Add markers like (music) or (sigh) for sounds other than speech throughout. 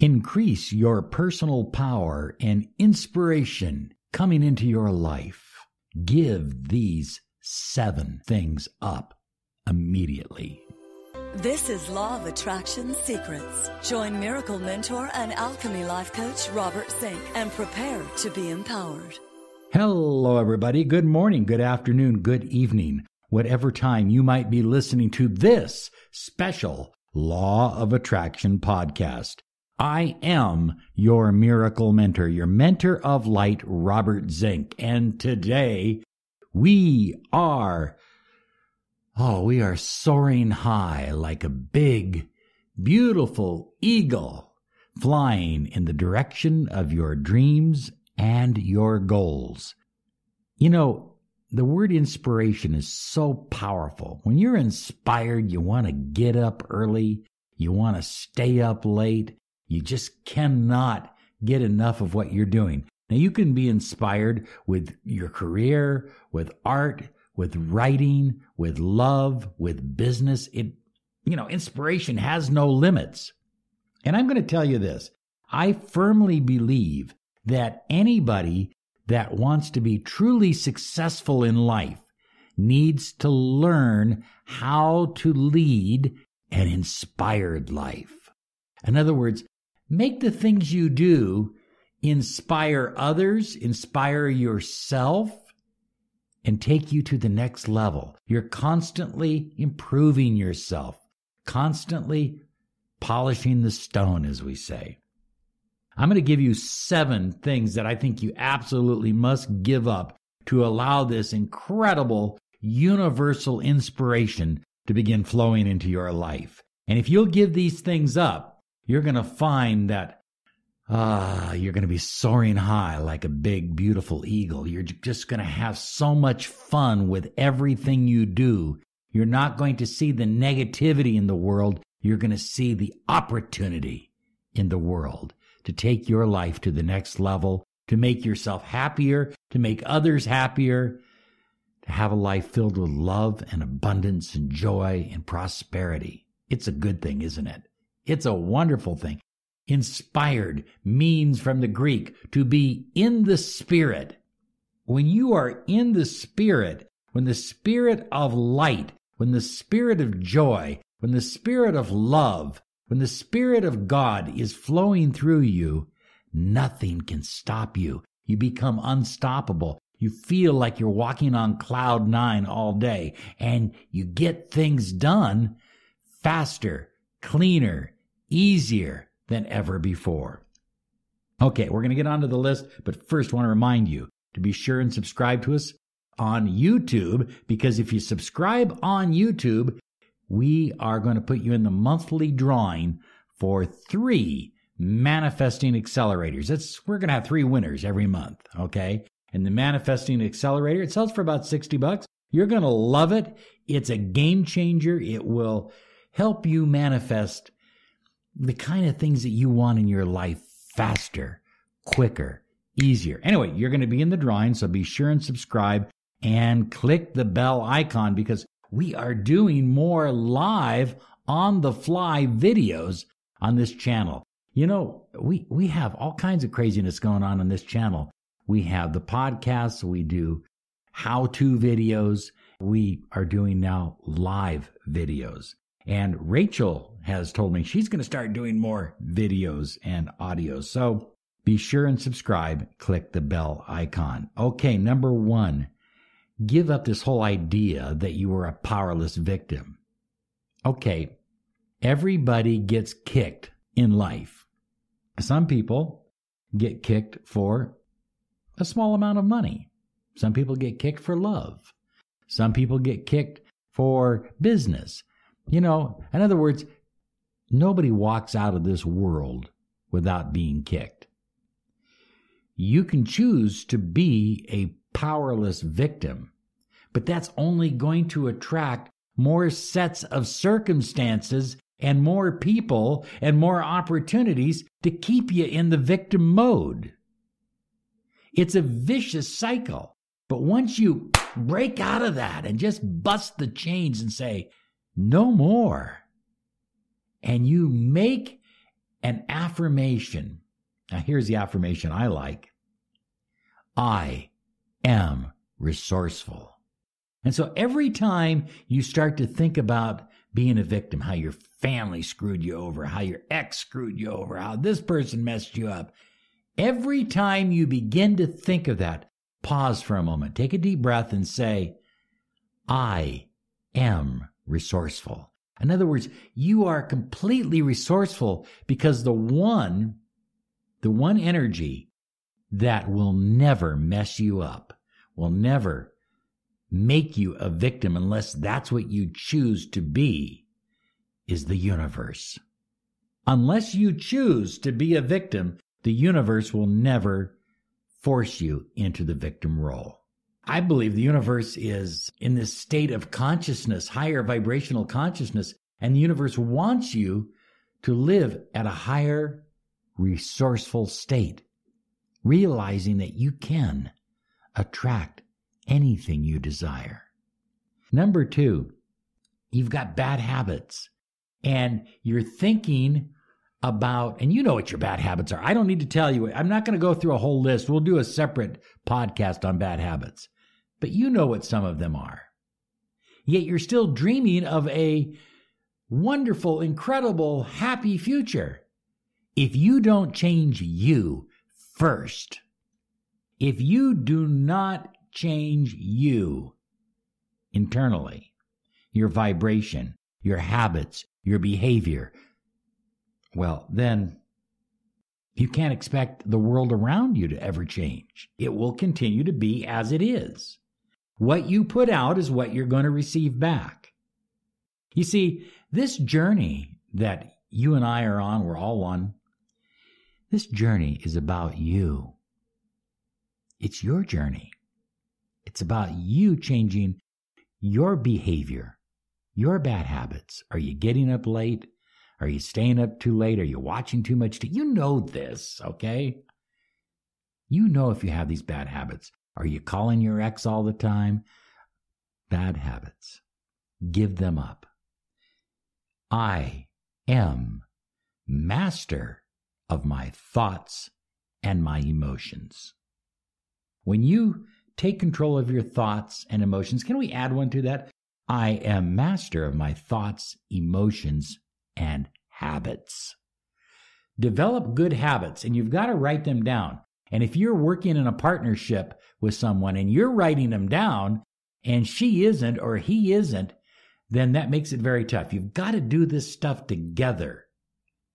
Increase your personal power and inspiration coming into your life. Give these seven things up immediately. This is Law of Attraction Secrets. Join Miracle Mentor and Alchemy Life Coach Robert Zink and prepare to be empowered. Hello, everybody. Good morning, good afternoon, good evening, whatever time you might be listening to this special Law of Attraction podcast. I am your miracle mentor, your mentor of light, Robert Zink. And today we are, oh, we are soaring high like a big, beautiful eagle flying in the direction of your dreams and your goals. You know, the word inspiration is so powerful. When you're inspired, you want to get up early. You want to stay up late. You just cannot get enough of what you're doing. Now, you can be inspired with your career, with art, with writing, with love, with business. It, you know, inspiration has no limits. And I'm going to tell you this. I firmly believe that anybody that wants to be truly successful in life needs to learn how to lead an inspired life. In other words, Make the things you do inspire others, inspire yourself, and take you to the next level. You're constantly improving yourself, constantly polishing the stone, as we say. I'm going to give you seven things that I think you absolutely must give up to allow this incredible universal inspiration to begin flowing into your life. And if you'll give these things up, you're going to find that ah, you're going to be soaring high like a big, beautiful eagle. You're just going to have so much fun with everything you do. You're not going to see the negativity in the world. You're going to see the opportunity in the world to take your life to the next level, to make yourself happier, to make others happier, to have a life filled with love and abundance and joy and prosperity. It's a good thing, isn't it? It's a wonderful thing. Inspired means from the Greek to be in the Spirit. When you are in the Spirit, when the Spirit of light, when the Spirit of joy, when the Spirit of love, when the Spirit of God is flowing through you, nothing can stop you. You become unstoppable. You feel like you're walking on cloud nine all day and you get things done faster, cleaner, easier than ever before. Okay, we're going to get onto the list, but first I want to remind you to be sure and subscribe to us on YouTube because if you subscribe on YouTube, we are going to put you in the monthly drawing for three manifesting accelerators. That's we're going to have three winners every month, okay? And the manifesting accelerator, it sells for about 60 bucks. You're going to love it. It's a game changer. It will help you manifest the kind of things that you want in your life faster, quicker, easier. Anyway, you're going to be in the drawing, so be sure and subscribe and click the bell icon because we are doing more live on the fly videos on this channel. You know, we, we have all kinds of craziness going on on this channel. We have the podcasts, we do how to videos, we are doing now live videos. And Rachel has told me she's going to start doing more videos and audios. So be sure and subscribe. Click the bell icon. Okay, number one, give up this whole idea that you are a powerless victim. Okay, everybody gets kicked in life. Some people get kicked for a small amount of money. Some people get kicked for love. Some people get kicked for business. You know, in other words, nobody walks out of this world without being kicked. You can choose to be a powerless victim, but that's only going to attract more sets of circumstances and more people and more opportunities to keep you in the victim mode. It's a vicious cycle. But once you break out of that and just bust the chains and say, no more. And you make an affirmation. Now, here's the affirmation I like I am resourceful. And so every time you start to think about being a victim, how your family screwed you over, how your ex screwed you over, how this person messed you up, every time you begin to think of that, pause for a moment, take a deep breath and say, I am resourceful. In other words, you are completely resourceful because the one, the one energy that will never mess you up, will never make you a victim unless that's what you choose to be, is the universe. Unless you choose to be a victim, the universe will never force you into the victim role. I believe the universe is in this state of consciousness, higher vibrational consciousness, and the universe wants you to live at a higher resourceful state, realizing that you can attract anything you desire. Number two, you've got bad habits and you're thinking about, and you know what your bad habits are. I don't need to tell you. I'm not going to go through a whole list. We'll do a separate podcast on bad habits, but you know what some of them are. Yet you're still dreaming of a wonderful, incredible, happy future. If you don't change you first, if you do not change you internally, your vibration, your habits, your behavior, well, then you can't expect the world around you to ever change. It will continue to be as it is. What you put out is what you're going to receive back. You see, this journey that you and I are on, we're all one. This journey is about you. It's your journey. It's about you changing your behavior, your bad habits. Are you getting up late? Are you staying up too late? Are you watching too much? you know this, okay? You know if you have these bad habits. Are you calling your ex all the time? Bad habits. Give them up. I am master of my thoughts and my emotions. When you take control of your thoughts and emotions, can we add one to that? I am master of my thoughts, emotions, and habits. Develop good habits, and you've got to write them down. And if you're working in a partnership with someone and you're writing them down, and she isn't or he isn't, then that makes it very tough. You've got to do this stuff together.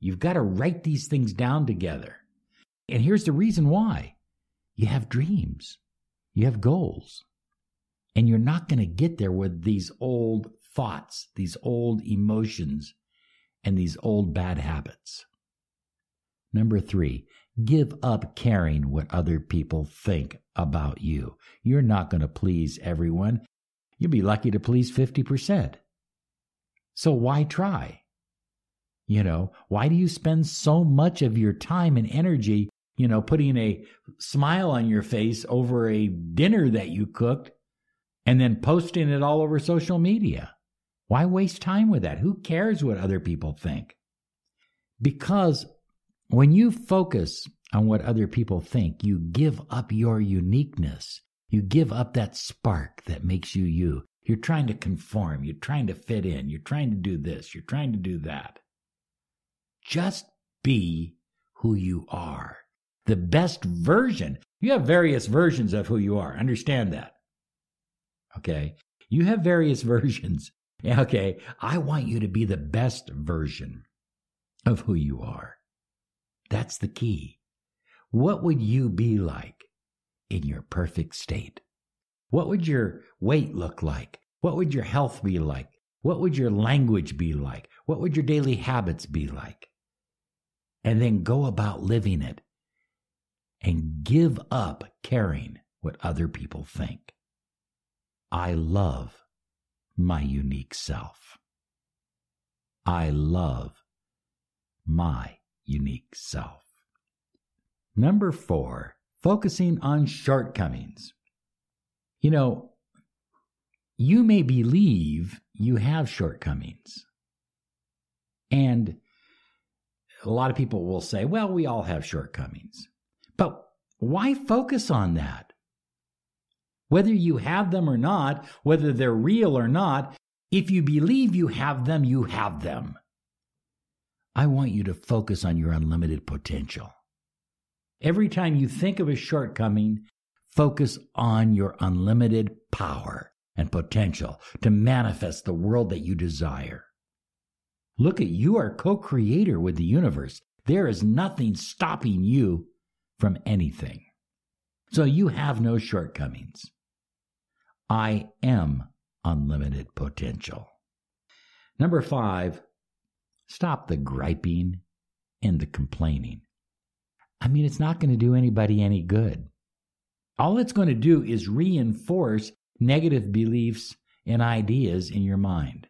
You've got to write these things down together. And here's the reason why you have dreams, you have goals, and you're not going to get there with these old thoughts, these old emotions, and these old bad habits. Number three, give up caring what other people think about you. You're not going to please everyone. You'll be lucky to please 50%. So why try? You know, why do you spend so much of your time and energy, you know, putting a smile on your face over a dinner that you cooked and then posting it all over social media? Why waste time with that? Who cares what other people think? Because when you focus on what other people think, you give up your uniqueness. You give up that spark that makes you you. You're trying to conform. You're trying to fit in. You're trying to do this. You're trying to do that. Just be who you are. The best version. You have various versions of who you are. Understand that. Okay. You have various (laughs) versions. Okay. I want you to be the best version of who you are. That's the key. What would you be like in your perfect state? What would your weight look like? What would your health be like? What would your language be like? What would your daily habits be like? And then go about living it and give up caring what other people think. I love my unique self. I love my unique self. Number four, focusing on shortcomings. You know, you may believe you have shortcomings. And a lot of people will say, well, we all have shortcomings. But why focus on that? Whether you have them or not, whether they're real or not, if you believe you have them, you have them. I want you to focus on your unlimited potential. Every time you think of a shortcoming, focus on your unlimited power and potential to manifest the world that you desire. Look at you are co-creator with the universe. There is nothing stopping you from anything. So you have no shortcomings. I am unlimited potential. Number five, stop the griping and the complaining. I mean, it's not going to do anybody any good. All it's going to do is reinforce negative beliefs and ideas in your mind.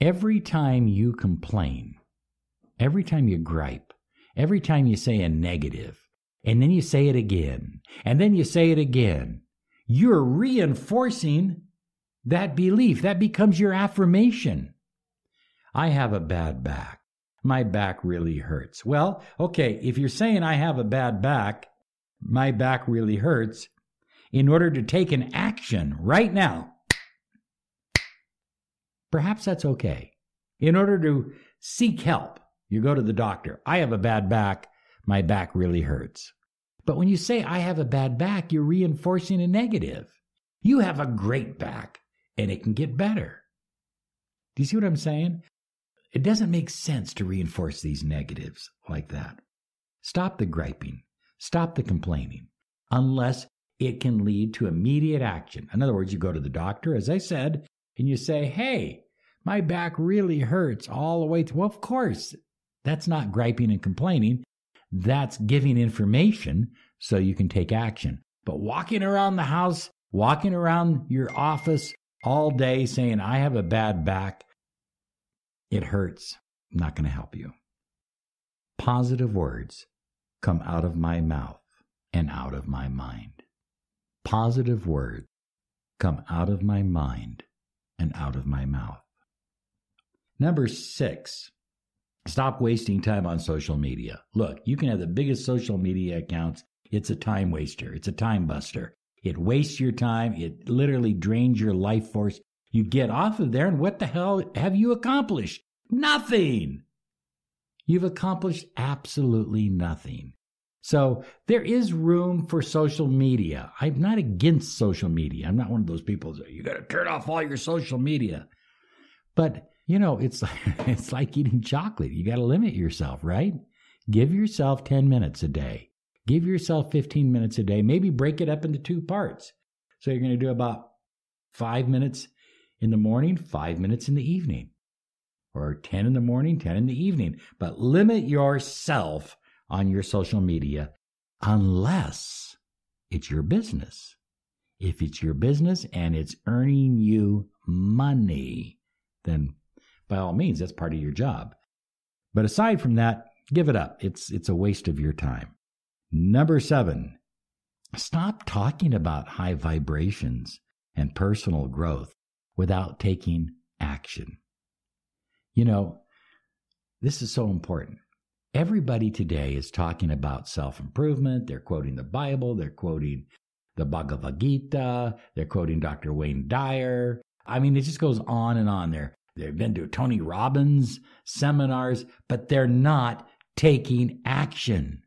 Every time you complain, every time you gripe, every time you say a negative, and then you say it again, and then you say it again, you're reinforcing that belief. That becomes your affirmation. I have a bad back. My back really hurts. Well, okay, if you're saying I have a bad back, my back really hurts, in order to take an action right now, Perhaps that's okay. In order to seek help, you go to the doctor. I have a bad back. My back really hurts. But when you say, I have a bad back, you're reinforcing a negative. You have a great back and it can get better. Do you see what I'm saying? It doesn't make sense to reinforce these negatives like that. Stop the griping. Stop the complaining unless it can lead to immediate action. In other words, you go to the doctor, as I said, and you say, Hey, my back really hurts all the way through. Well, of course, that's not griping and complaining. That's giving information so you can take action. But walking around the house, walking around your office all day saying, I have a bad back, it hurts. I'm not going to help you. Positive words come out of my mouth and out of my mind. Positive words come out of my mind and out of my mouth. Number six, stop wasting time on social media. Look, you can have the biggest social media accounts. It's a time waster, it's a time buster. It wastes your time, it literally drains your life force. You get off of there, and what the hell have you accomplished? Nothing. You've accomplished absolutely nothing. So there is room for social media. I'm not against social media. I'm not one of those people that you got to turn off all your social media. But you know, it's like, (laughs) it's like eating chocolate. You got to limit yourself, right? Give yourself 10 minutes a day. Give yourself 15 minutes a day. Maybe break it up into two parts. So you're going to do about 5 minutes in the morning, 5 minutes in the evening. Or 10 in the morning, 10 in the evening. But limit yourself on your social media unless it's your business. If it's your business and it's earning you money, then by all means, that's part of your job. But aside from that, give it up. It's, it's a waste of your time. Number seven, stop talking about high vibrations and personal growth without taking action. You know, this is so important. Everybody today is talking about self improvement. They're quoting the Bible, they're quoting the Bhagavad Gita, they're quoting Dr. Wayne Dyer. I mean, it just goes on and on there. They've been to Tony Robbins seminars, but they're not taking action.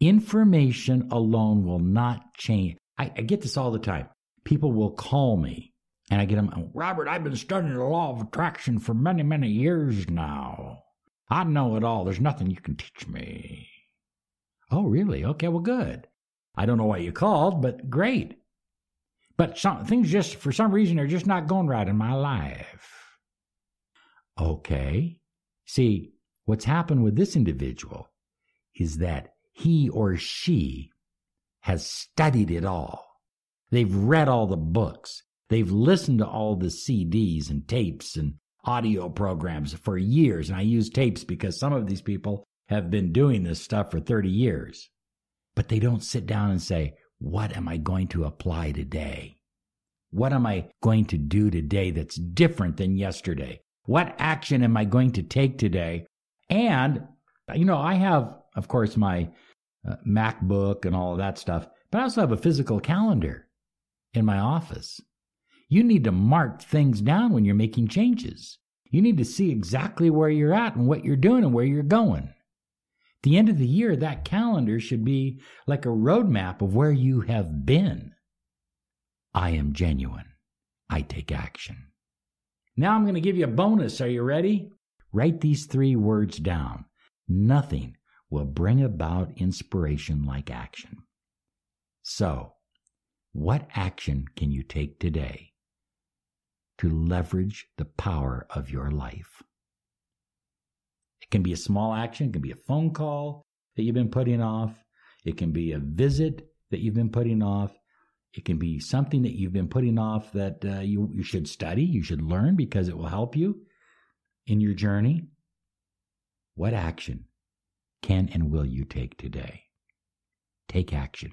Information alone will not change. I, I, get this all the time. People will call me and I get them, Robert, I've been studying the law of attraction for many, many years now. I know it all. There's nothing you can teach me. Oh, really? Okay, well, good. I don't know why you called, but great. But some things just, for some reason, are just not going right in my life. Okay. See, what's happened with this individual is that he or she has studied it all. They've read all the books. They've listened to all the CDs and tapes and audio programs for years. And I use tapes because some of these people have been doing this stuff for 30 years. But they don't sit down and say, What am I going to apply today? What am I going to do today that's different than yesterday? What action am I going to take today? And, you know, I have, of course, my uh, MacBook and all of that stuff, but I also have a physical calendar in my office. You need to mark things down when you're making changes. You need to see exactly where you're at and what you're doing and where you're going. At the end of the year, that calendar should be like a roadmap of where you have been. I am genuine. I take action. Now I'm going to give you a bonus. Are you ready? Write these three words down. Nothing will bring about inspiration like action. So, what action can you take today to leverage the power of your life? It can be a small action, it can be a phone call that you've been putting off, it can be a visit that you've been putting off, it can be something that you've been putting off that uh, you, you should study, you should learn because it will help you in your journey. What action can and will you take today? Take action.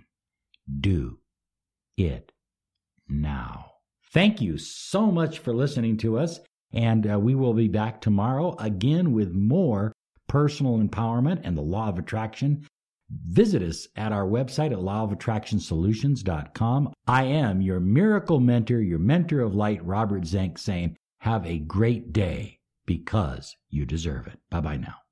Do it now. Thank you so much for listening to us. And uh, we will be back tomorrow again with more personal empowerment and the law of attraction. Visit us at our website at lawofattractionsolutions.com. I am your miracle mentor, your mentor of light, Robert Zink, saying, have a great day because you deserve it. Bye bye now.